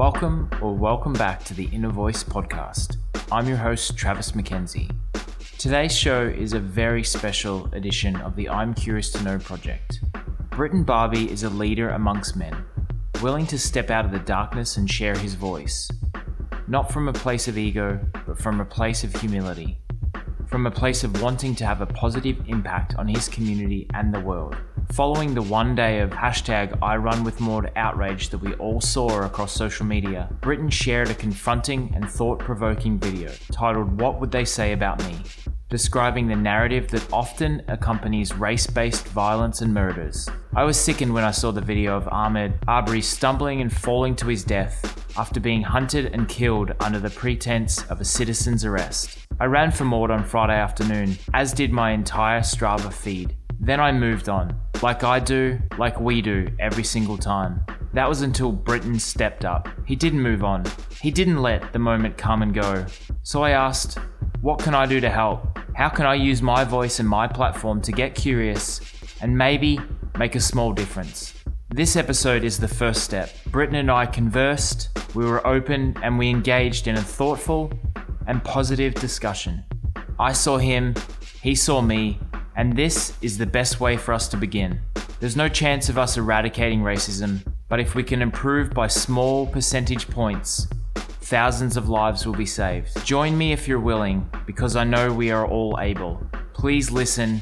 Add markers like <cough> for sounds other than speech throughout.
Welcome or welcome back to the Inner Voice podcast. I'm your host, Travis McKenzie. Today's show is a very special edition of the I'm Curious to Know project. Britton Barbie is a leader amongst men, willing to step out of the darkness and share his voice. Not from a place of ego, but from a place of humility. From a place of wanting to have a positive impact on his community and the world. Following the one day of hashtag I Run With Maud outrage that we all saw across social media, Britton shared a confronting and thought provoking video titled What Would They Say About Me? describing the narrative that often accompanies race based violence and murders. I was sickened when I saw the video of Ahmaud Arbery stumbling and falling to his death after being hunted and killed under the pretense of a citizen's arrest. I ran for Maud on Friday afternoon, as did my entire Strava feed. Then I moved on, like I do, like we do, every single time. That was until Britton stepped up. He didn't move on. He didn't let the moment come and go. So I asked, what can I do to help? How can I use my voice and my platform to get curious and maybe make a small difference? This episode is the first step. Britton and I conversed, we were open, and we engaged in a thoughtful and positive discussion. I saw him, he saw me, and this is the best way for us to begin. There's no chance of us eradicating racism, but if we can improve by small percentage points, thousands of lives will be saved. Join me if you're willing, because I know we are all able. Please listen,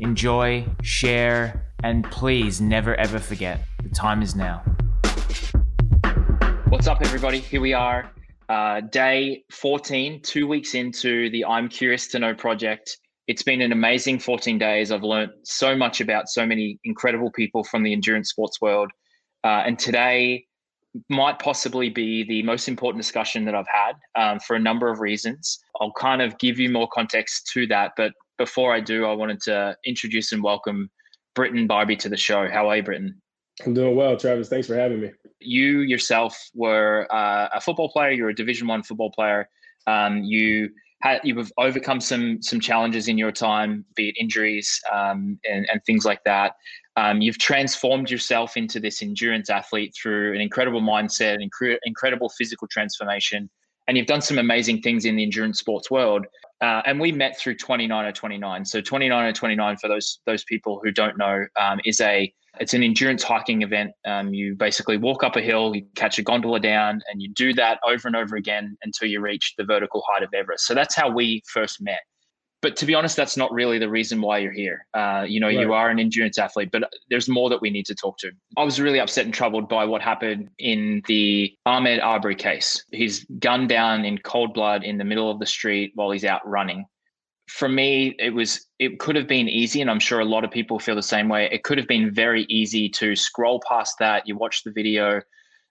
enjoy, share, and please never ever forget the time is now. What's up, everybody? Here we are, uh, day 14, two weeks into the I'm Curious to Know project it's been an amazing 14 days. I've learned so much about so many incredible people from the endurance sports world. Uh, and today might possibly be the most important discussion that I've had um, for a number of reasons. I'll kind of give you more context to that. But before I do, I wanted to introduce and welcome Britton Barbie to the show. How are you, Britton? I'm doing well, Travis. Thanks for having me. You yourself were uh, a football player. You're a Division One football player. Um, you you've overcome some some challenges in your time, be it injuries um, and, and things like that. Um, you've transformed yourself into this endurance athlete through an incredible mindset, an incre- incredible physical transformation, and you've done some amazing things in the endurance sports world. Uh, and we met through 29029. So 29029 for those those people who don't know um, is a it's an endurance hiking event. Um, you basically walk up a hill, you catch a gondola down, and you do that over and over again until you reach the vertical height of Everest. So that's how we first met. But to be honest, that's not really the reason why you're here. Uh, you know, right. you are an endurance athlete, but there's more that we need to talk to. I was really upset and troubled by what happened in the Ahmaud Arbery case. He's gunned down in cold blood in the middle of the street while he's out running for me, it was it could have been easy, and I'm sure a lot of people feel the same way. It could have been very easy to scroll past that. You watch the video,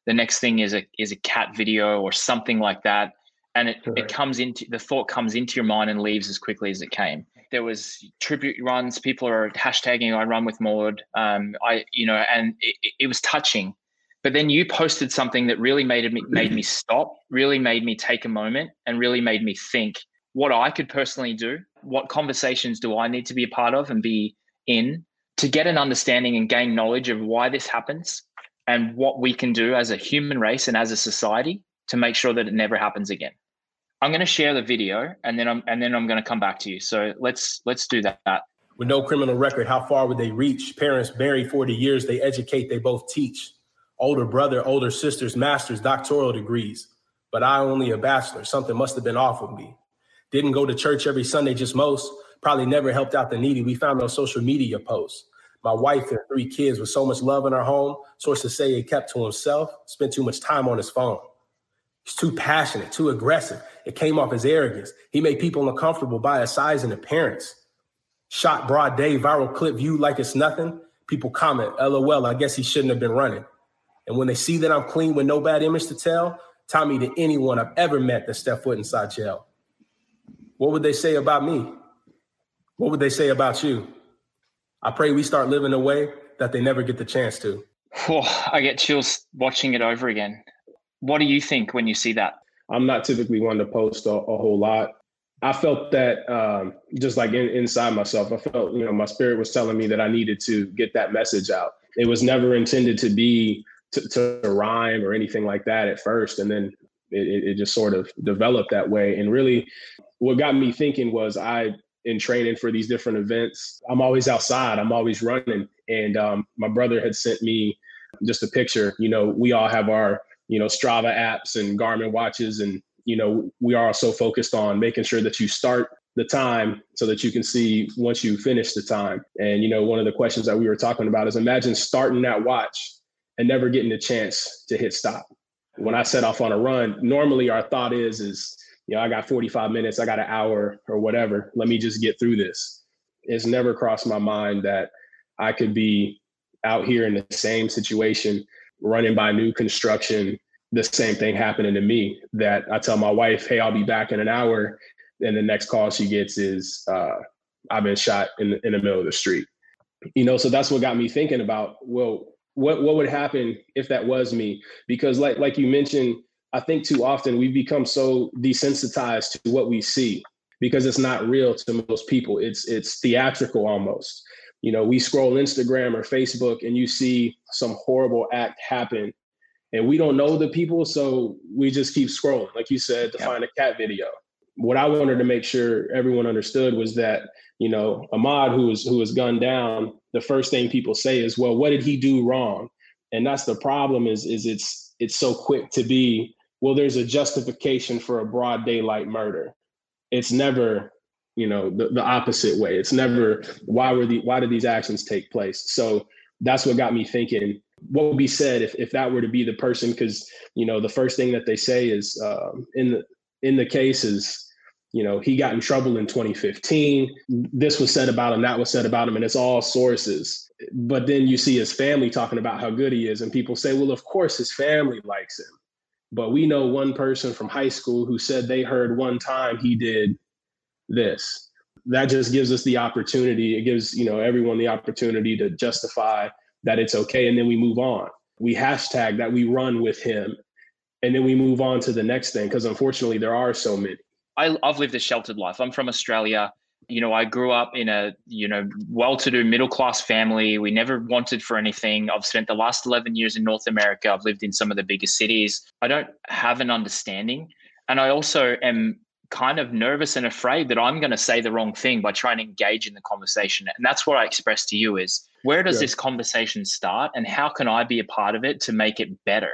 the next thing is a is a cat video or something like that, and it, it comes into the thought comes into your mind and leaves as quickly as it came. There was tribute runs. People are hashtagging I run with Maud. Um, I you know, and it, it was touching. But then you posted something that really made me made me stop, really made me take a moment, and really made me think what I could personally do, what conversations do I need to be a part of and be in to get an understanding and gain knowledge of why this happens and what we can do as a human race and as a society to make sure that it never happens again. I'm going to share the video and then I'm and then I'm going to come back to you. So let's let's do that. With no criminal record, how far would they reach? Parents married 40 years, they educate, they both teach. Older brother, older sisters, masters, doctoral degrees. But I only a bachelor. Something must have been off of me. Didn't go to church every Sunday, just most. Probably never helped out the needy. We found on social media posts. My wife and three kids with so much love in our home. Sources say he kept to himself, spent too much time on his phone. He's too passionate, too aggressive. It came off as arrogance. He made people uncomfortable by his size and appearance. Shot broad day, viral clip viewed like it's nothing. People comment, LOL, I guess he shouldn't have been running. And when they see that I'm clean with no bad image to tell, Tommy to anyone I've ever met that stepped foot inside jail what would they say about me? What would they say about you? I pray we start living a way that they never get the chance to. Oh, I get chills watching it over again. What do you think when you see that? I'm not typically one to post a, a whole lot. I felt that um, just like in, inside myself, I felt, you know, my spirit was telling me that I needed to get that message out. It was never intended to be to, to rhyme or anything like that at first. And then it, it just sort of developed that way. And really, what got me thinking was I, in training for these different events, I'm always outside, I'm always running. And um, my brother had sent me just a picture. You know, we all have our, you know, Strava apps and Garmin watches. And, you know, we are so focused on making sure that you start the time so that you can see once you finish the time. And, you know, one of the questions that we were talking about is imagine starting that watch and never getting a chance to hit stop. When I set off on a run, normally our thought is, is, you know, I got 45 minutes, I got an hour or whatever. Let me just get through this. It's never crossed my mind that I could be out here in the same situation, running by new construction, the same thing happening to me. That I tell my wife, hey, I'll be back in an hour. And the next call she gets is, uh, I've been shot in the, in the middle of the street. You know, so that's what got me thinking about, well, what what would happen if that was me? Because like like you mentioned, I think too often we become so desensitized to what we see because it's not real to most people. It's it's theatrical almost. You know, we scroll Instagram or Facebook and you see some horrible act happen and we don't know the people, so we just keep scrolling, like you said, to find a cat video. What I wanted to make sure everyone understood was that you know, Ahmaud, who was who was gunned down, the first thing people say is, "Well, what did he do wrong?" And that's the problem. Is is it's it's so quick to be, well, there's a justification for a broad daylight murder. It's never, you know, the, the opposite way. It's never why were the why did these actions take place? So that's what got me thinking. What would be said if if that were to be the person? Because you know, the first thing that they say is um, in the in the case is you know, he got in trouble in 2015. This was said about him, that was said about him, and it's all sources. But then you see his family talking about how good he is, and people say, well, of course his family likes him. But we know one person from high school who said they heard one time he did this. That just gives us the opportunity. It gives, you know, everyone the opportunity to justify that it's okay. And then we move on. We hashtag that we run with him. And then we move on to the next thing. Because unfortunately, there are so many. I, I've lived a sheltered life. I'm from Australia. You know, I grew up in a, you know, well-to-do middle-class family. We never wanted for anything. I've spent the last 11 years in North America. I've lived in some of the biggest cities. I don't have an understanding. And I also am kind of nervous and afraid that I'm going to say the wrong thing by trying to engage in the conversation. And that's what I expressed to you is where does yeah. this conversation start and how can I be a part of it to make it better?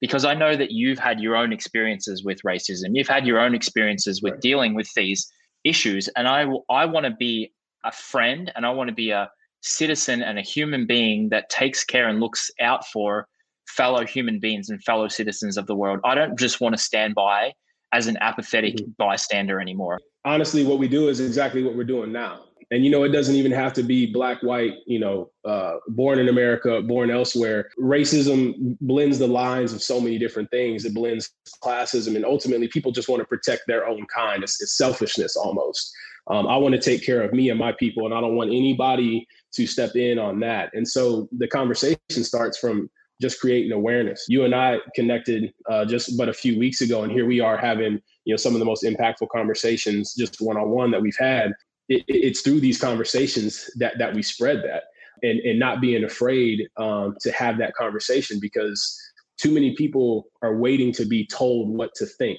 because I know that you've had your own experiences with racism. You've had your own experiences with right. dealing with these issues. And I, I want to be a friend and I want to be a citizen and a human being that takes care and looks out for fellow human beings and fellow citizens of the world. I don't just want to stand by as an apathetic mm-hmm. bystander anymore. Honestly, what we do is exactly what we're doing now and you know it doesn't even have to be black white you know uh, born in america born elsewhere. Racism blends the lines of so many different things. It blends classism and ultimately people just want to protect their own kind. It's, it's selfishness almost. Um, i want to take care of me and my people and i don't want anybody to step in on that. And so the conversation starts from just creating awareness. You and i connected uh, just but a few weeks ago and here we are having you know some of the most impactful conversations just one-on-one that we've had it, it's through these conversations that that we spread that and and not being afraid um, to have that conversation because too many people are waiting to be told what to think.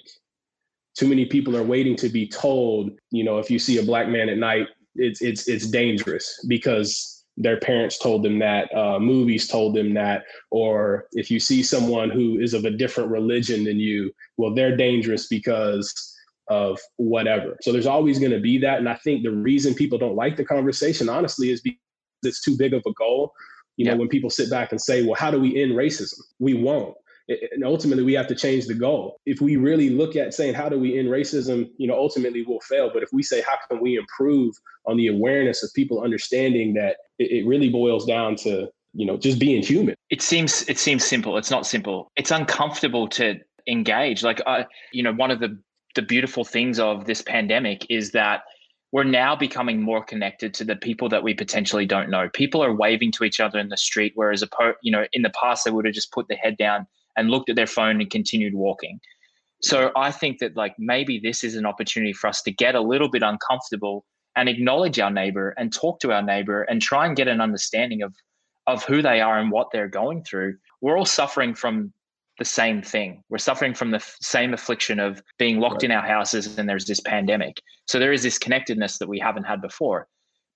Too many people are waiting to be told you know if you see a black man at night it's it's it's dangerous because their parents told them that uh, movies told them that or if you see someone who is of a different religion than you well they're dangerous because of whatever. So there's always going to be that. And I think the reason people don't like the conversation, honestly, is because it's too big of a goal. You know, when people sit back and say, well, how do we end racism? We won't. And ultimately, we have to change the goal. If we really look at saying, how do we end racism? You know, ultimately we'll fail. But if we say, how can we improve on the awareness of people understanding that it, it really boils down to, you know, just being human. It seems it seems simple. It's not simple. It's uncomfortable to engage. Like, I, you know, one of the the beautiful things of this pandemic is that we're now becoming more connected to the people that we potentially don't know. People are waving to each other in the street, whereas a you know in the past they would have just put their head down and looked at their phone and continued walking. So I think that like maybe this is an opportunity for us to get a little bit uncomfortable and acknowledge our neighbor and talk to our neighbor and try and get an understanding of of who they are and what they're going through, we're all suffering from the same thing. We're suffering from the f- same affliction of being locked right. in our houses and there's this pandemic. So there is this connectedness that we haven't had before.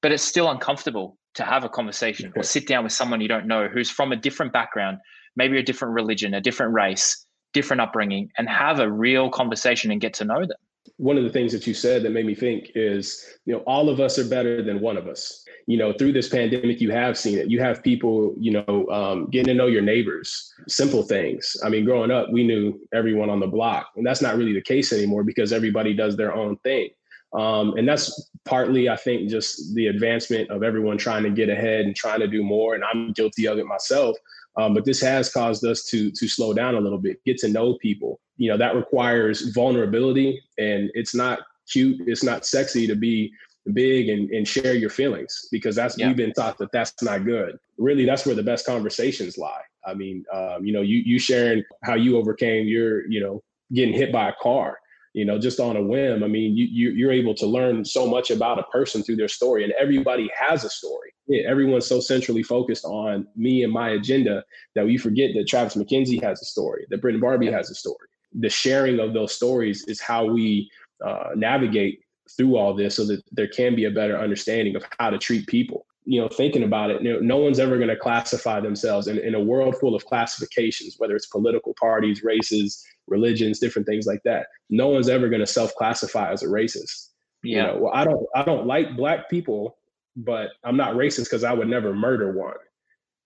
But it's still uncomfortable to have a conversation or sit down with someone you don't know who's from a different background, maybe a different religion, a different race, different upbringing, and have a real conversation and get to know them. One of the things that you said that made me think is, you know, all of us are better than one of us you know, through this pandemic, you have seen it. You have people, you know, um, getting to know your neighbors, simple things. I mean, growing up, we knew everyone on the block, and that's not really the case anymore because everybody does their own thing. Um, and that's partly, I think, just the advancement of everyone trying to get ahead and trying to do more. And I'm guilty of it myself. Um, but this has caused us to to slow down a little bit, get to know people. You know, that requires vulnerability, and it's not cute, it's not sexy to be big and, and share your feelings because that's yeah. we've been taught that that's not good really that's where the best conversations lie i mean um, you know you you sharing how you overcame your you know getting hit by a car you know just on a whim i mean you, you you're able to learn so much about a person through their story and everybody has a story. Yeah, everyone's so centrally focused on me and my agenda that we forget that travis mckenzie has a story that britton barbie has a story. The sharing of those stories is how we uh, navigate through all this so that there can be a better understanding of how to treat people you know thinking about it you know, no one's ever going to classify themselves in, in a world full of classifications whether it's political parties races religions different things like that. No one's ever going to self-classify as a racist. Yeah. you know, well i don't i don't like black people but i'm not racist because i would never murder one.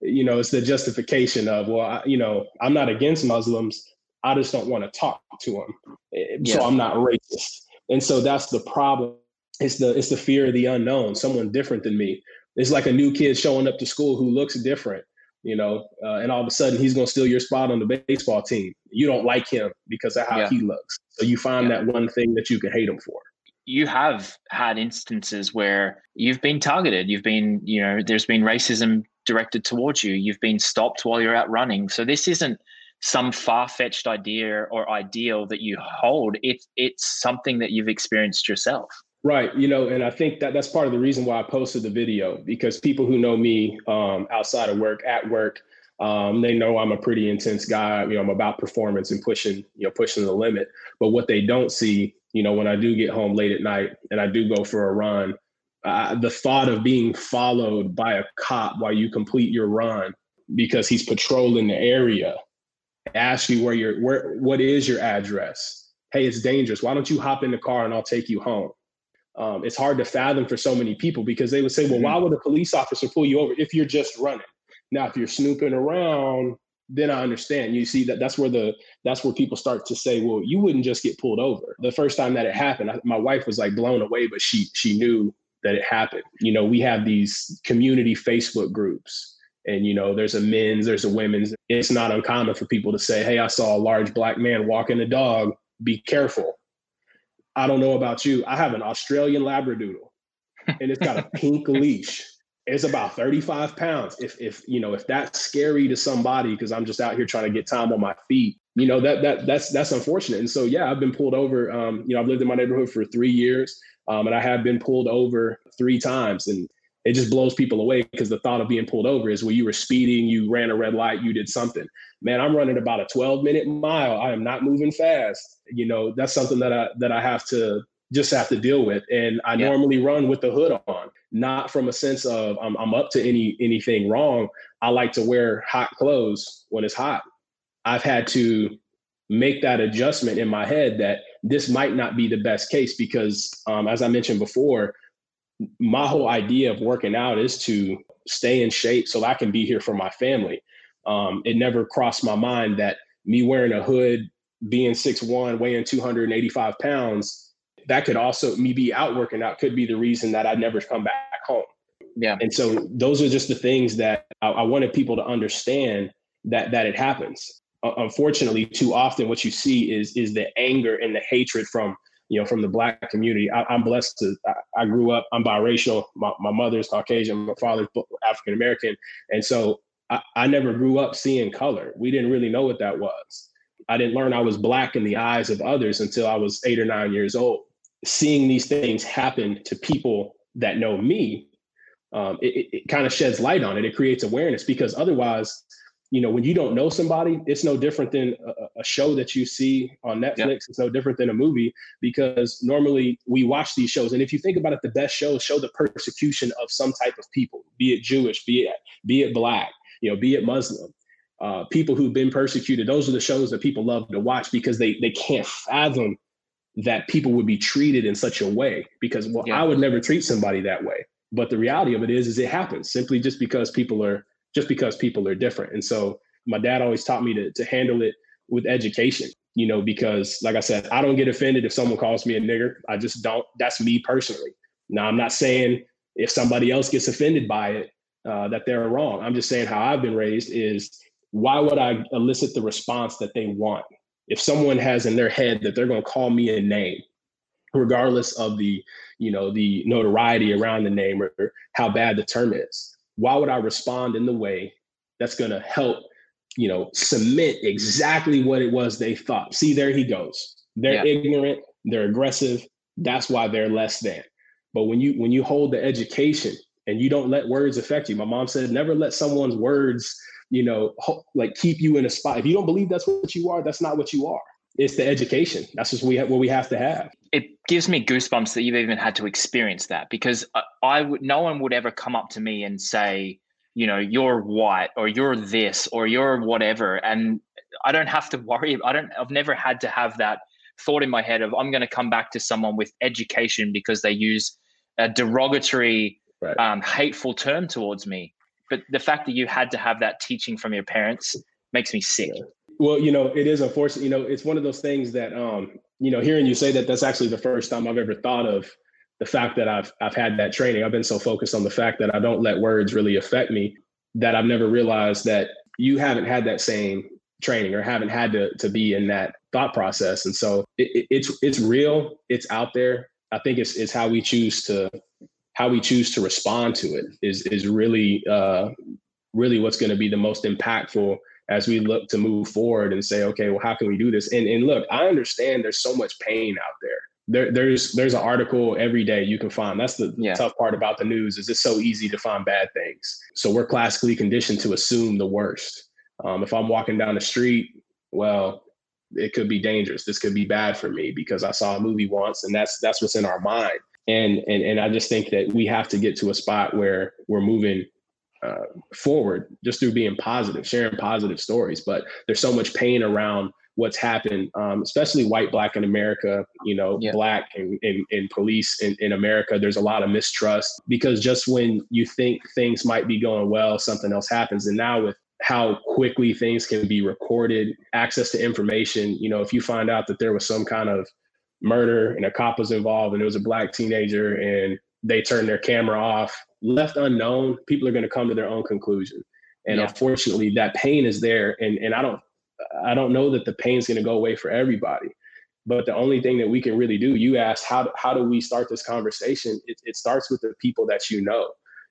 You know it's the justification of well I, you know i'm not against muslims i just don't want to talk to them eh, so i'm not racist. And so that's the problem. It's the it's the fear of the unknown, someone different than me. It's like a new kid showing up to school who looks different, you know, uh, and all of a sudden he's going to steal your spot on the baseball team. You don't like him because of how yeah. he looks. So you find yeah. that one thing that you can hate him for you have had instances where you've been targeted you've been you know there's been racism directed towards you you've been stopped while you're out running so this isn't some far-fetched idea or ideal that you hold it's it's something that you've experienced yourself right you know and i think that that's part of the reason why i posted the video because people who know me um, outside of work at work um, they know i'm a pretty intense guy you know i'm about performance and pushing you know pushing the limit. But what they don't see you know when i do get home late at night and i do go for a run uh, the thought of being followed by a cop while you complete your run because he's patrolling the area ask you where your where what is your address? Hey it's dangerous. Why don't you hop in the car and i'll take you home um, it's hard to fathom for so many people because they would say well why mm-hmm. would a police officer pull you over if you're just running? Now if you're snooping around then i understand. You see that that's where the that's where people start to say well you wouldn't just get pulled over. The first time that it happened I, my wife was like blown away but she she knew that it happened. You know we have these community facebook groups and you know there's a men's there's a women's. It's not uncommon for people to say hey i saw a large black man walking a dog. Be careful i don't know about you i have an australian labradoodle and it's got a <laughs> pink leash. It's about 35 pounds. If if you know if that's scary to somebody because i'm just out here trying to get time on my feet you know that that that's that's unfortunate. And so yeah i've been pulled over um, you know i've lived in my neighborhood for three years um, and i have been pulled over three times. And it just blows people away because the thought of being pulled over is well, you were speeding, you ran a red light, you did something. Man, I'm running about a 12 minute mile. I am not moving fast. You know, that's something that I that I have to just have to deal with. And I yeah. normally run with the hood on, not from a sense of I'm, I'm up to any anything wrong. I like to wear hot clothes when it's hot. I've had to make that adjustment in my head that this might not be the best case because, um, as I mentioned before, my whole idea of working out is to stay in shape so I can be here for my family. Um, it never crossed my mind that me wearing a hood, being six one, weighing 285 pounds, that could also me be out working out could be the reason that I'd never come back home. Yeah. And so those are just the things that I, I wanted people to understand that that it happens. Uh, unfortunately, too often what you see is is the anger and the hatred from you know, from the black community. I, am blessed to, I, I, grew up, I'm biracial. My, my mother's Caucasian, my father's African American. And so I, I never grew up seeing color. We didn't really know what that was. I didn't learn I was black in the eyes of others until I was eight or nine years old. Seeing these things happen to people that know me um, it, it, it kind of sheds light on it. It creates awareness because otherwise, you know, when you don't know somebody, it's no different than a, a show that you see on Netflix. Yep. It's no different than a movie because normally we watch these shows. And if you think about it, the best shows show the persecution of some type of people, be it Jewish, be it, be it black, you know, be it Muslim. Uh, people who've been persecuted, those are the shows that people love to watch because they they can't fathom that people would be treated in such a way because well yeah. i would never treat somebody that way but the reality of it is is it happens simply just because people are just because people are different. And so my dad always taught me to, to handle it with education you know because like i said i don't get offended if someone calls me a nigger. I just don't that's me personally. Now i'm not saying if somebody else gets offended by it uh, that they're wrong. I'm just saying how i've been raised is why would i elicit the response that they want? If someone has in their head that they're going to call me a name regardless of the you know the notoriety around the name or how bad the term is why would i respond in the way that's going to help you know submit exactly what it was they thought see there he goes they're yeah. ignorant they're aggressive that's why they're less than but when you when you hold the education and you don't let words affect you my mom said never let someone's words you know, like keep you in a spot. If you don't believe that's what you are, that's not what you are. It's the education. That's just we have, what we have to have. It gives me goosebumps that you've even had to experience that because I would no one would ever come up to me and say, you know, you're white or you're this or you're whatever, and I don't have to worry. I don't. I've never had to have that thought in my head of I'm going to come back to someone with education because they use a derogatory, right. um, hateful term towards me but the fact that you had to have that teaching from your parents makes me sick. Well, you know, it is unfortunate. You know, it's one of those things that, um, you know, hearing you say that, that's actually the first time I've ever thought of the fact that I've I've had that training. I've been so focused on the fact that I don't let words really affect me that I've never realized that you haven't had that same training or haven't had to to be in that thought process. And so it, it, it's it's real. It's out there. I think it's it's how we choose to how we choose to respond to it is is really uh, really what's going to be the most impactful as we look to move forward and say, okay, well, how can we do this? And and look, I understand there's so much pain out there. There, there's there's an article every day you can find. That's the yeah. tough part about the news is it's so easy to find bad things. So we're classically conditioned to assume the worst. Um, if I'm walking down the street, well, it could be dangerous. This could be bad for me because I saw a movie once, and that's that's what's in our mind and and and I just think that we have to get to a spot where we're moving uh, forward just through being positive, sharing positive stories. But there's so much pain around what's happened, um, especially white, black in America, you know, yeah. black and, and, and police in, in America. There's a lot of mistrust because just when you think things might be going well, something else happens. And now with how quickly things can be recorded, access to information, you know, if you find out that there was some kind of murder and a cop was involved and it was a black teenager and they turned their camera off left unknown people are going to come to their own conclusion. And yeah. unfortunately that pain is there and and i don't i don't know that the pain's going to go away for everybody. But the only thing that we can really do you asked how, how do we start this conversation? It, it starts with the people that you know.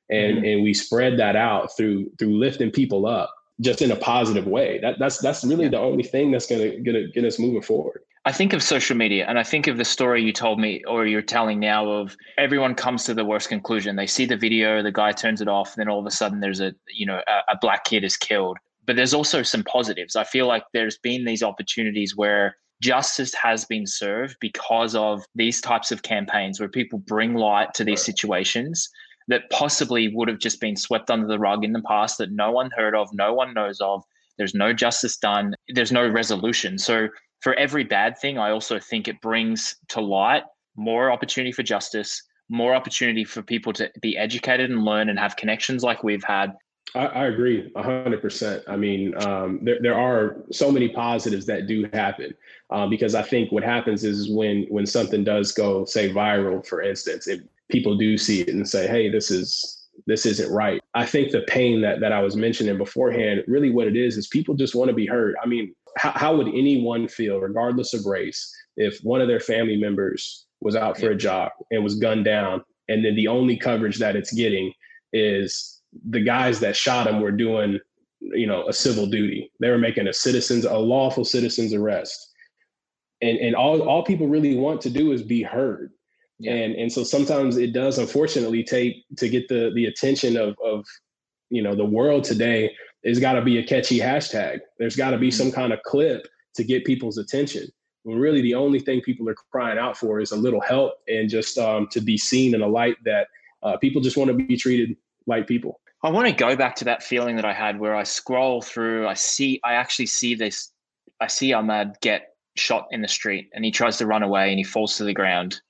And mm-hmm. and we spread that out through through lifting people up just in a positive way. That that's that's really the only thing that's going to gonna get us moving forward I think of social media and I think of the story you told me or you're telling now of everyone comes to the worst conclusion. They see the video, the guy turns it off, and then all of a sudden there's a you know a, a black kid is killed. But there's also some positives. I feel like there's been these opportunities where justice has been served because of these types of campaigns where people bring light to these situations that possibly would have just been swept under the rug in the past that no one heard of, no one knows of. There's no justice done. There's no resolution. So for every bad thing, I also think it brings to light more opportunity for justice, more opportunity for people to be educated and learn and have connections like we've had. I, I agree hundred percent. I mean, um, there, there are so many positives that do happen uh, because I think what happens is when, when something does go say viral, for instance, people do see it and say, Hey, this is, this isn't right. I think the pain that, that I was mentioning beforehand, really what it is, is people just want to be heard. I mean, how, how would anyone feel, regardless of race, if one of their family members was out for a job and was gunned down, and then the only coverage that it's getting is the guys that shot him were doing, you know, a civil duty. They were making a citizen's, a lawful citizen's arrest. And, and all, all people really want to do is be heard. Yeah. And and so sometimes it does unfortunately take to get the the attention of of you know the world today there's got to be a catchy hashtag. There's got to be mm-hmm. some kind of clip to get people's attention. When really the only thing people are crying out for is a little help and just um, to be seen in a light that uh, people just want to be treated like people. I want to go back to that feeling that I had where I scroll through, I see, I actually see this, I see Ahmaud get shot in the street and he tries to run away and he falls to the ground.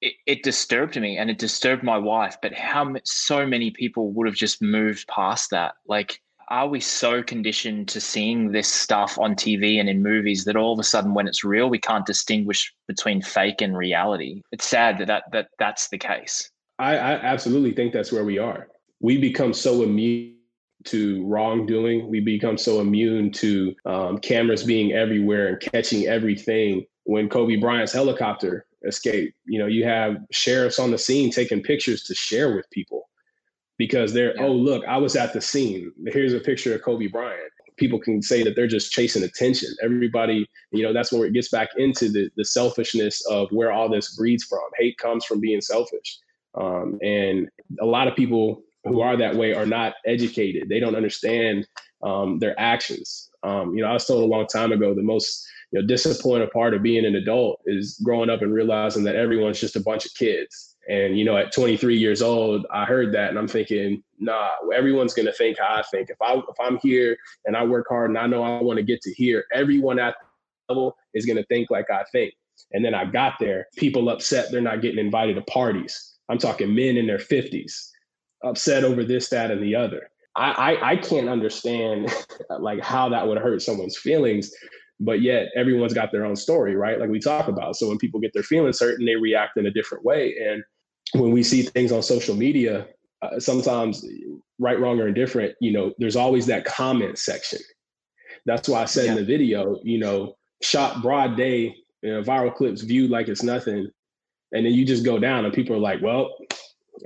It, it disturbed me and it disturbed my wife. But how so many people would have just moved past that? Like, are we so conditioned to seeing this stuff on TV and in movies that all of a sudden when it's real we can't distinguish between fake and reality? It's sad that, that, that that's the case. I, I absolutely think that's where we are. We become so immune to wrongdoing. We become so immune to um, cameras being everywhere and catching everything. When kobe bryant's helicopter escaped you know you have sheriffs on the scene taking pictures to share with people because they're yeah. oh look i was at the scene. Here's a picture of kobe bryant. People can say that they're just chasing attention. Everybody you know that's where it gets back into the, the selfishness of where all this breeds from. Hate comes from being selfish. Um, and a lot of people who are that way are not educated. They don't understand um, their actions. Um, you know i was told a long time ago the most you know disappointing part of being an adult is growing up and realizing that everyone's just a bunch of kids and you know, at 23 years old, I heard that, and I'm thinking, nah, everyone's gonna think how I think. If I if I'm here and I work hard and I know I want to get to here, everyone at the level is gonna think like I think. And then I got there, people upset they're not getting invited to parties. I'm talking men in their 50s, upset over this, that, and the other. I I, I can't understand <laughs> like how that would hurt someone's feelings but yet everyone's got their own story, right? Like we talk about. So when people get their feelings hurt and they react in a different way. And when we see things on social media, uh, sometimes right, wrong, or indifferent, you know, there's always that comment section. That's why I said yeah. in the video, you know, shot broad day, you know, viral clips viewed like it's nothing. And then you just go down and people are like, well,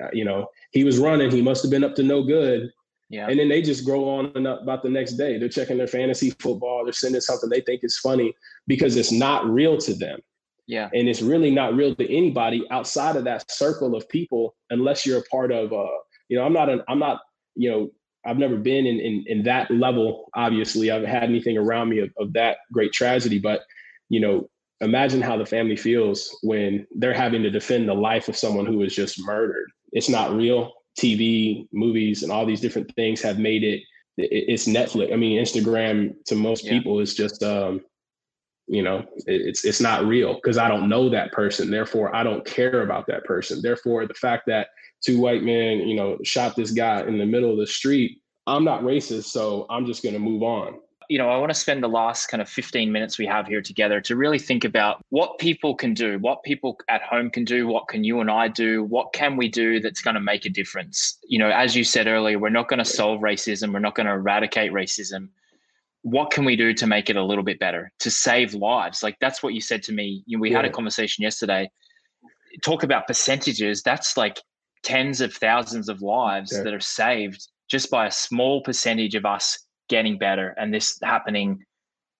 uh, you know, he was running, he must have been up to no good. Yeah. And then they just grow on and up about the next day. They're checking their fantasy football, they're sending something they think is funny because it's not real to them. Yeah. And it's really not real to anybody outside of that circle of people unless you're a part of uh, you know, I'm not an I'm not, you know, I've never been in in, in that level, obviously. I haven't had anything around me of, of that great tragedy, but you know, imagine how the family feels when they're having to defend the life of someone who was just murdered. It's not real. TV, movies, and all these different things have made it. It's Netflix. I mean, Instagram to most yeah. people is just um, you know it's it's not real because i don't know that person. Therefore i don't care about that person. Therefore the fact that two white men you know shot this guy in the middle of the street i'm not racist so i'm just going to move on. You know i want to spend the last kind of 15 minutes we have here together to really think about what people can do what people at home can do what can you and i do what can we do that's going to make a difference? You know as you said earlier we're not going to solve racism we're not going to eradicate racism what can we do to make it a little bit better to save lives? Like that's what you said to me. You know, we yeah. had a conversation yesterday. Talk about percentages. That's like tens of thousands of lives yeah. that are saved just by a small percentage of us getting better and this happening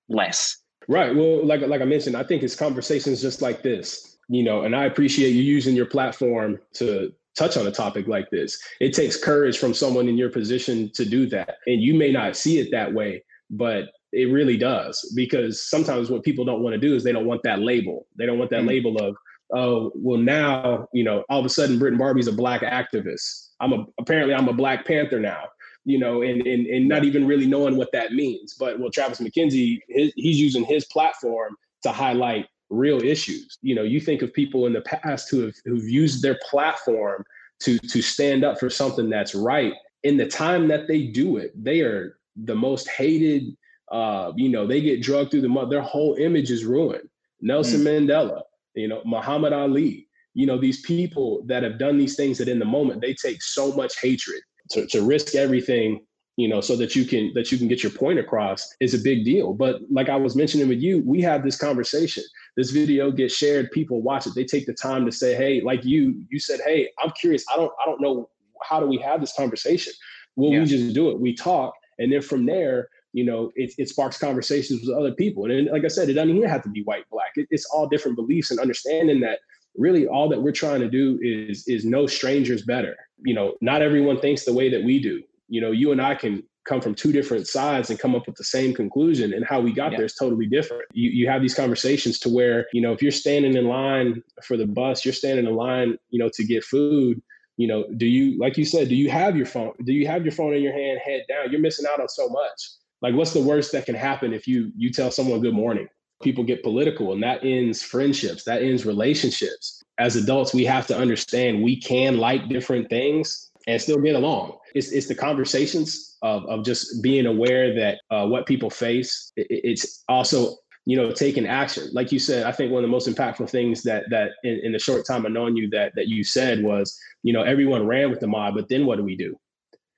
less. Right. Well like like i mentioned i think it's conversations just like this you know and i appreciate you using your platform to touch on a topic like this. It takes courage from someone in your position to do that and you may not see it that way but it really does because sometimes what people don't want to do is they don't want that label. They don't want that mm-hmm. label of, oh, well, now, you know, all of a sudden Britton Barbie's a black activist. I'm a apparently I'm a Black Panther now, you know, and and, and not even really knowing what that means. But well, Travis McKenzie, his, he's using his platform to highlight real issues. You know, you think of people in the past who have who've used their platform to to stand up for something that's right. In the time that they do it, they are the most hated. Uh, you know, they get drugged through the mud. Their whole image is ruined. Nelson mm. Mandela, you know, Muhammad Ali. You know, these people that have done these things that in the moment they take so much hatred to, to risk everything you know so that you can that you can get your point across is a big deal but like i was mentioning with you we have this conversation this video gets shared people watch it they take the time to say hey like you you said hey i'm curious i don't i don't know how do we have this conversation well yeah. we just do it we talk and then from there, you know, it, it sparks conversations with other people. And like I said, it doesn't even have to be white, black. It, it's all different beliefs and understanding that really all that we're trying to do is is know strangers better you know not everyone thinks the way that we do you know you and i can come from two different sides and come up with the same conclusion and how we got yeah. there is totally different you, you have these conversations to where you know if you're standing in line for the bus you're standing in line you know to get food you know do you like you said do you have your phone do you have your phone in your hand head down? You're missing out on so much. Like what's the worst that can happen if you you tell someone good morning? People get political and that ends friendships that ends relationships. As adults we have to understand we can like different things and still get along. It's, it's the conversations of, of just being aware that uh, what people face. It, it's also you know taking action. Like you said i think one of the most impactful things that that in, in the short time of knowing you that that you said was you know everyone ran with the Maud but then what do we do?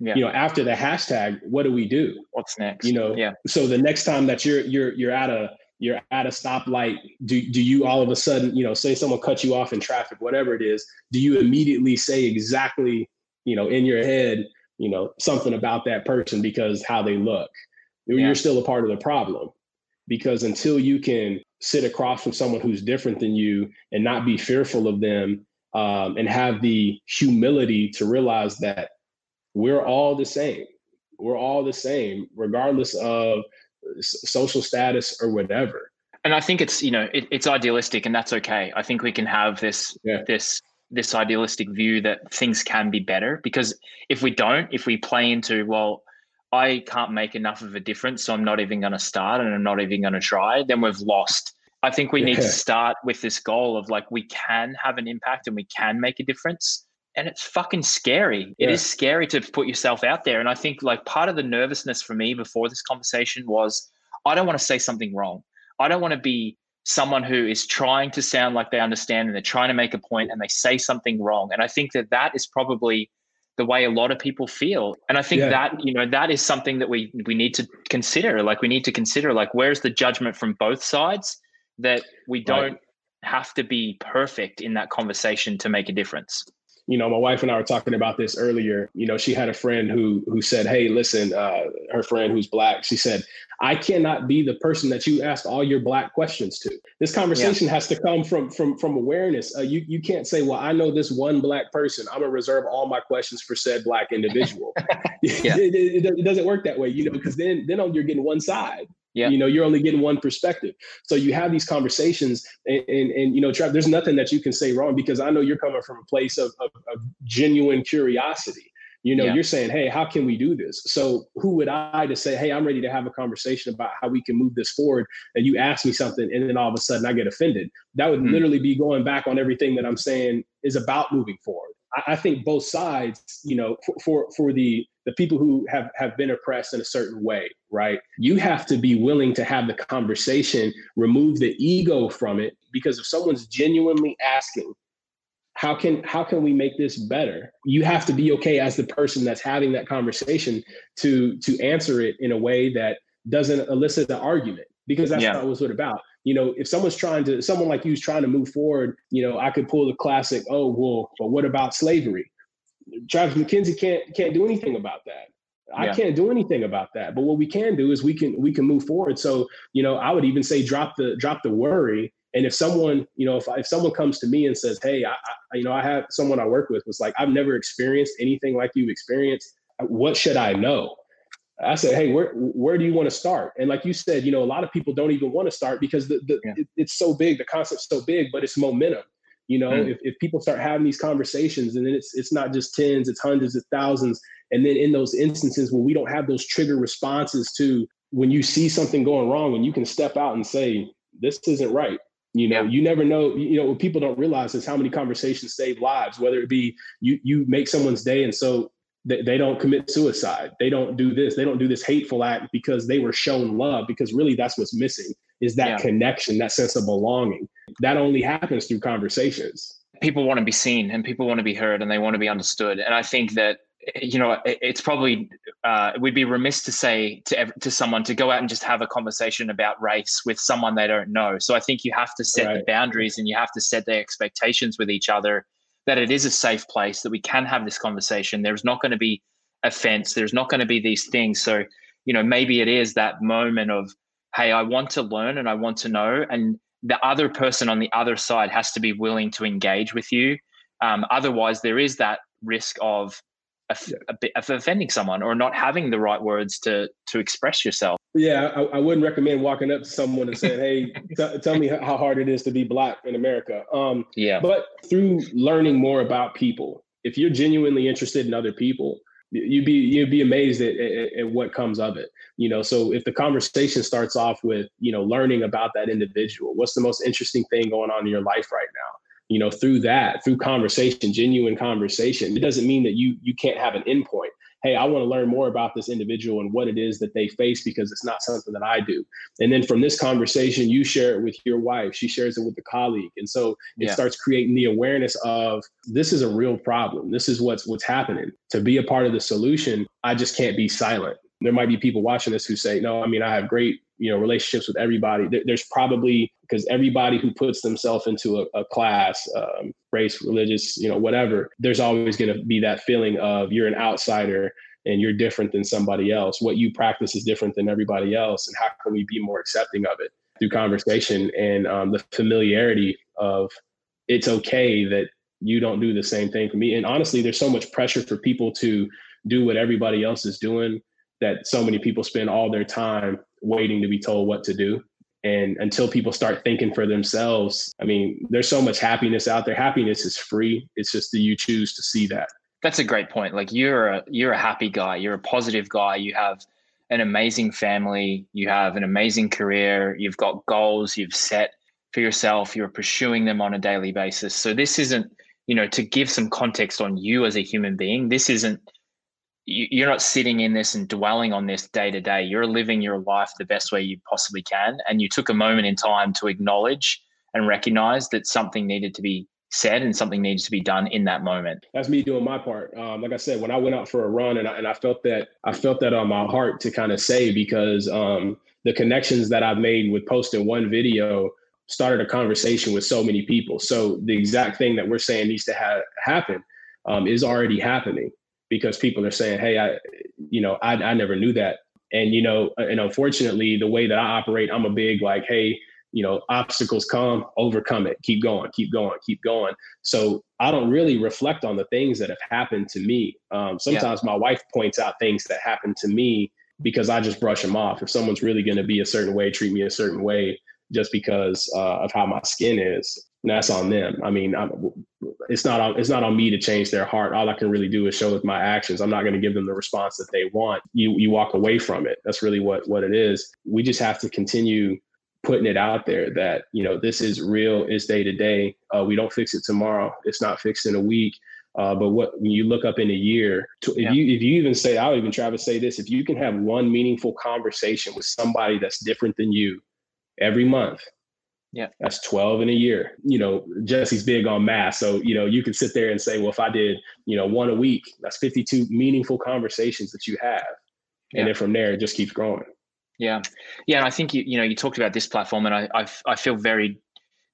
Yeah. you know after the hashtag what do we do? What's next? You know yeah. so the next time that you're you're you're at a you're at a stoplight do, do you all of a sudden you know say someone cut you off in traffic whatever it is do you immediately say exactly you know in your head you know something about that person because how they look? Yeah. you're still a part of the problem because until you can sit across from someone who's different than you and not be fearful of them um, and have the humility to realize that we're all the same we're all the same regardless of social status or whatever and i think it's you know it, it's idealistic and that's okay i think we can have this yeah. this this idealistic view that things can be better because if we don't if we play into well i can't make enough of a difference so i'm not even going to start and i'm not even going to try then we've lost i think we yeah. need to start with this goal of like we can have an impact and we can make a difference and it's fucking scary. Yeah. It is scary to put yourself out there. And I think like part of the nervousness for me before this conversation was I don't want to say something wrong. I don't want to be someone who is trying to sound like they understand and they're trying to make a point and they say something wrong. And I think that that is probably the way a lot of people feel. And I think yeah. that, you know, that is something that we we need to consider. Like we need to consider like where's the judgment from both sides that we don't right. have to be perfect in that conversation to make a difference you know, my wife and I were talking about this earlier. You know, she had a friend who who said, "Hey, listen, uh, her friend who's black." She said, "I cannot be the person that you ask all your black questions to. This conversation yeah. has to come from from from awareness. Uh, you you can't say, well, I know this one black person. I'm gonna reserve all my questions for said black individual. <laughs> <laughs> yeah. it, it, it, doesn't work that way, you know, because then then you're getting one side. Yeah. You know, you're only getting one perspective. So you have these conversations and, and, and you know, Trav, there's nothing that you can say wrong because I know you're coming from a place of, of, of genuine curiosity. You know, yeah. you're saying, hey, how can we do this? So who would I to say, hey, I'm ready to have a conversation about how we can move this forward? And you ask me something and then all of a sudden I get offended. That would mm-hmm. literally be going back on everything that I'm saying is about moving forward. I, I think both sides, you know, for, for, for the the people who have have been oppressed in a certain way right? You have to be willing to have the conversation remove the ego from it because if someone's genuinely asking how can how can we make this better? You have to be okay as the person that's having that conversation to to answer it in a way that doesn't elicit the argument because that's yeah. what it was about. You know if someone's trying to someone like you is trying to move forward you know i could pull the classic oh well but what about slavery Travis McKenzie can't can't do anything about that. I yeah. can't do anything about that. But what we can do is we can we can move forward. So you know, I would even say drop the drop the worry. And if someone you know if if someone comes to me and says, hey, I, I you know I have someone I work with was like I've never experienced anything like you've experienced. What should I know? I said, hey, where where do you want to start? And like you said, you know, a lot of people don't even want to start because the, the yeah. it, it's so big, the concept's so big, but it's momentum. You know, mm. if, if people start having these conversations and then it's it's not just tens, it's hundreds, it's thousands. And then in those instances where we don't have those trigger responses to when you see something going wrong, when you can step out and say, this isn't right. You know, yeah. you never know, you know, what people don't realize is how many conversations save lives, whether it be you you make someone's day and so they, they don't commit suicide. They don't do this. They don't do this hateful act because they were shown love, because really that's what's missing is that yeah. connection, that sense of belonging. That only happens through conversations. People want to be seen and people want to be heard and they want to be understood. And I think that you know it's probably uh, we'd be remiss to say to to someone to go out and just have a conversation about race with someone they don't know. So I think you have to set right. the boundaries and you have to set the expectations with each other that it is a safe place that we can have this conversation. There's not going to be offense. There's not going to be these things. So you know maybe it is that moment of hey, I want to learn and I want to know. And the other person on the other side has to be willing to engage with you. Um, otherwise, there is that risk of of offending someone or not having the right words to to express yourself. Yeah, I, I wouldn't recommend walking up to someone and saying, "Hey, <laughs> t- tell me how hard it is to be black in America." Um, yeah, but through learning more about people, if you're genuinely interested in other people, you'd be you'd be amazed at, at, at, what comes of it you know? So if the conversation starts off with you know learning about that individual what's the most interesting thing going on in your life right now? You know through that through conversation genuine conversation it doesn't mean that you you can't have an endpoint hey i want to learn more about this individual and what it is that they face because it's not something that i do. And then from this conversation you share it with your wife. She shares it with a colleague. And so it yeah. starts creating the awareness of this is a real problem. This is what's what's happening. To be a part of the solution i just can't be silent there might be people watching this who say no i mean i have great you know relationships with everybody. There's probably because everybody who puts themselves into a, a class um, race religious you know whatever there's always going to be that feeling of you're an outsider and you're different than somebody else. What you practice is different than everybody else and how can we be more accepting of it through conversation and um, the familiarity of it's okay that you don't do the same thing for me. And honestly there's so much pressure for people to do what everybody else is doing that so many people spend all their time waiting to be told what to do. And until people start thinking for themselves, I mean, there's so much happiness out there. Happiness is free. It's just that you choose to see that. That's a great point. Like you're a you're a happy guy. You're a positive guy. You have an amazing family. You have an amazing career. You've got goals you've set for yourself. You're pursuing them on a daily basis. So this isn't, you know, to give some context on you as a human being. This isn't you're not sitting in this and dwelling on this day to day. You're living your life the best way you possibly can. And you took a moment in time to acknowledge and recognize that something needed to be said and something needs to be done in that moment. That's me doing my part. Um, like I said, when I went out for a run and I, and I felt that I felt that on my heart to kind of say because um, the connections that I've made with posting one video started a conversation with so many people. So the exact thing that we're saying needs to ha- happen um, is already happening because people are saying, "Hey, I, you know, I, I never knew that." And you know, and unfortunately, the way that I operate, I'm a big like, "Hey, you know, obstacles come, overcome it, keep going, keep going, keep going." So I don't really reflect on the things that have happened to me. Um, sometimes yeah. my wife points out things that happened to me because I just brush them off. If someone's really going to be a certain way, treat me a certain way, just because uh, of how my skin is, that's on them. I mean, I'm, it's not on it's not on me to change their heart. All I can really do is show with my actions. I'm not going to give them the response that they want. You you walk away from it. That's really what what it is. We just have to continue putting it out there that you know this is real. It's day to day. Uh, we don't fix it tomorrow. It's not fixed in a week. Uh, but what when you look up in a year, to, if yeah. you if you even say, I'll even Travis say this: if you can have one meaningful conversation with somebody that's different than you every month, yeah. That's 12 in a year. You know, Jesse's big on math. So, you know, you can sit there and say, well, if I did, you know, one a week, that's 52 meaningful conversations that you have. Yeah. And then from there, it just keeps growing. Yeah. Yeah. And I think, you, you know, you talked about this platform and I, I, I feel very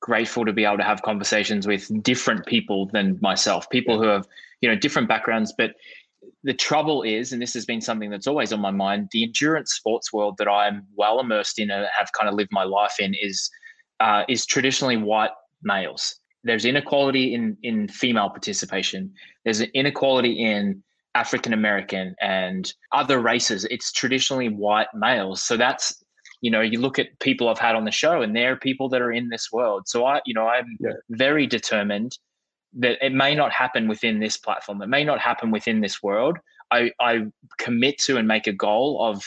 grateful to be able to have conversations with different people than myself, people who have, you know, different backgrounds. But the trouble is, and this has been something that's always on my mind, the endurance sports world that I'm well immersed in and have kind of lived my life in is uh, is traditionally white males. There's inequality in in female participation. There's an inequality in African American and other races. It's traditionally white males. So that's you know you look at people I've had on the show, and they're people that are in this world. So I you know I'm yeah. very determined that it may not happen within this platform. It may not happen within this world. I, I commit to and make a goal of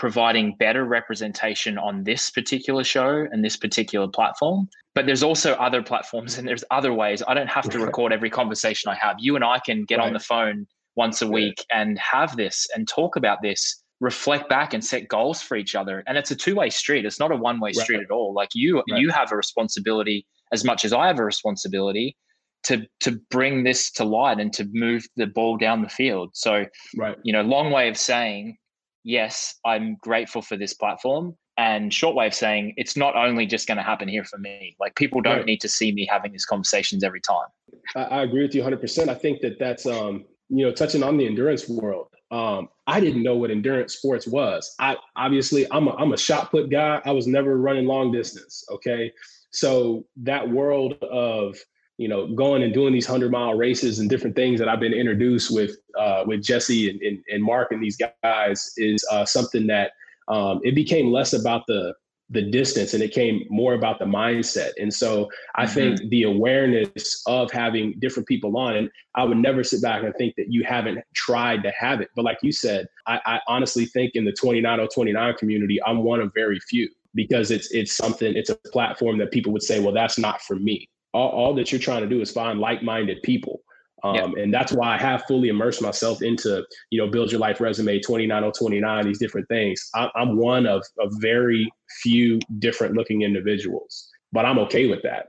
providing better representation on this particular show and this particular platform. But there's also other platforms and there's other ways. I don't have to record every conversation I have. You and I can get right. on the phone once a week and have this and talk about this, reflect back and set goals for each other. And it's a two-way street. It's not a one-way street at all. Like you right. you have a responsibility as much as I have a responsibility to to bring this to light and to move the ball down the field. So, right. you know, long way of saying yes, I'm grateful for this platform. And shortwave saying it's not only just going to happen here for me. Like people don't right. need to see me having these conversations every time. I, I agree with you 100%. I think that that's um, you know touching on the endurance world. Um, I didn't know what endurance sports was. I obviously I'm a I'm a shot put guy. I was never running long distance. Okay, So that world of you know going and doing these hundred mile races and different things that I've been introduced with uh, with Jesse and, and, and, Mark and these guys is uh, something that um, it became less about the the distance and it came more about the mindset. And so I mm-hmm. think the awareness of having different people on, and I would never sit back and think that you haven't tried to have it. But like you said, I, I honestly think in the 29029 community, I'm one of very few because it's it's something, it's a platform that people would say, well, that's not for me. All, all that you're trying to do is find like-minded people um, yeah. And that's why I have fully immersed myself into, you know, build your life resume, 29029, these different things. I, am one of, of very few different looking individuals, but I'm okay with that.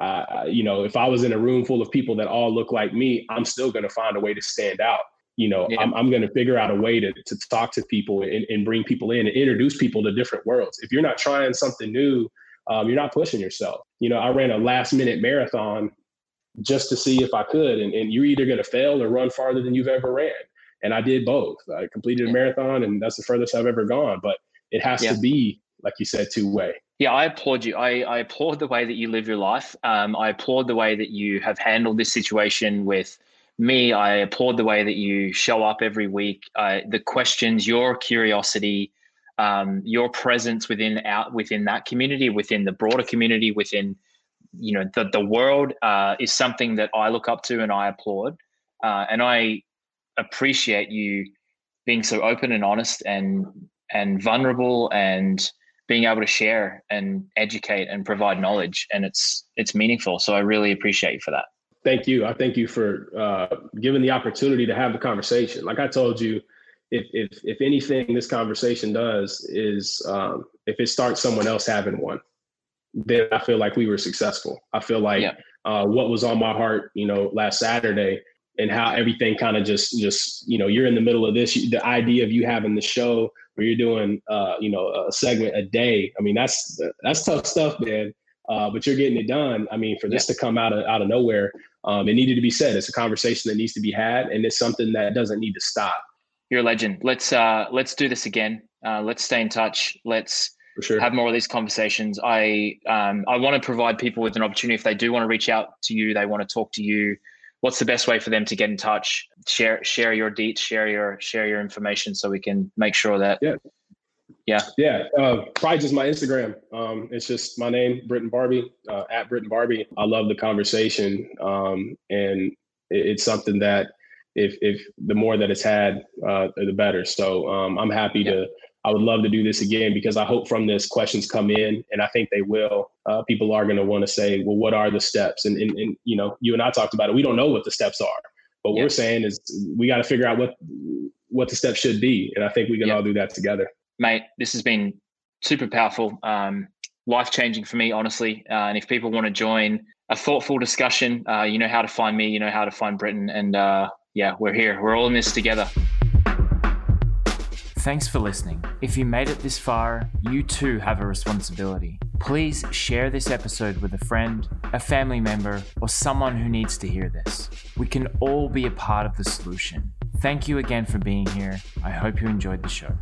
Uh, you know, if I was in a room full of people that all look like me, I'm still going to find a way to stand out. You know, yeah. I'm, I'm going to figure out a way to, to talk to people and, and bring people in and introduce people to different worlds. If you're not trying something new, um, you're not pushing yourself. You know, I ran a last minute marathon just to see if I could. And, and you're either going to fail or run farther than you've ever ran. And I did both. I completed a marathon, and that's the furthest I've ever gone. But it has yeah. to be, like you said, two way. Yeah, I applaud you. I, I applaud the way that you live your life. Um, I applaud the way that you have handled this situation with me. I applaud the way that you show up every week. Uh, the questions, your curiosity, um, your presence within out within that community, within the broader community, within you know the the world uh, is something that I look up to and I applaud, uh, and I appreciate you being so open and honest and and vulnerable and being able to share and educate and provide knowledge. And it's it's meaningful. So i really appreciate you for that. Thank you. I thank you for uh, giving the opportunity to have the conversation. Like i told you if if if anything this conversation does is um, if it starts someone else having one then I feel like we were successful. I feel like yeah. uh, what was on my heart, you know, last Saturday and how everything kind of just, just, you know, you're in the middle of this, the idea of you having the show where you're doing, uh, you know, a segment a day. I mean, that's, that's tough stuff, man. Uh, but you're getting it done. I mean, for this yeah. to come out of, out of nowhere, um, it needed to be said. It's a conversation that needs to be had and it's something that doesn't need to stop. You're a legend. Let's, uh, let's do this again. Uh, let's stay in touch. Let's, sure. have more of these conversations. I um, I want to provide people with an opportunity if they do want to reach out to you, they want to talk to you. What's the best way for them to get in touch? Share share your deets, share your share your information, so we can make sure that yeah yeah yeah uh, probably just my Instagram. Um, it's just my name, Britton Barbie uh, at Britton Barbie. I love the conversation, um, and it, it's something that if if the more that it's had, uh, the better. So um, I'm happy yeah. to I would love to do this again because I hope from this questions come in, and I think they will. Uh, people are going to want to say, well, what are the steps? And, and, and, you know, you and I talked about it. We don't know what the steps are, but yeah. we're saying is we got to figure out what what the steps should be, and I think we can yeah. all do that together. Mate, this has been super powerful, um, life changing for me, honestly. Uh, and if people want to join a thoughtful discussion, uh, you know how to find me, you know how to find Britton, and uh, yeah, we're here. We're all in this together. Thanks for listening. If you made it this far, you too have a responsibility. Please share this episode with a friend, a family member, or someone who needs to hear this. We can all be a part of the solution. Thank you again for being here. I hope you enjoyed the show.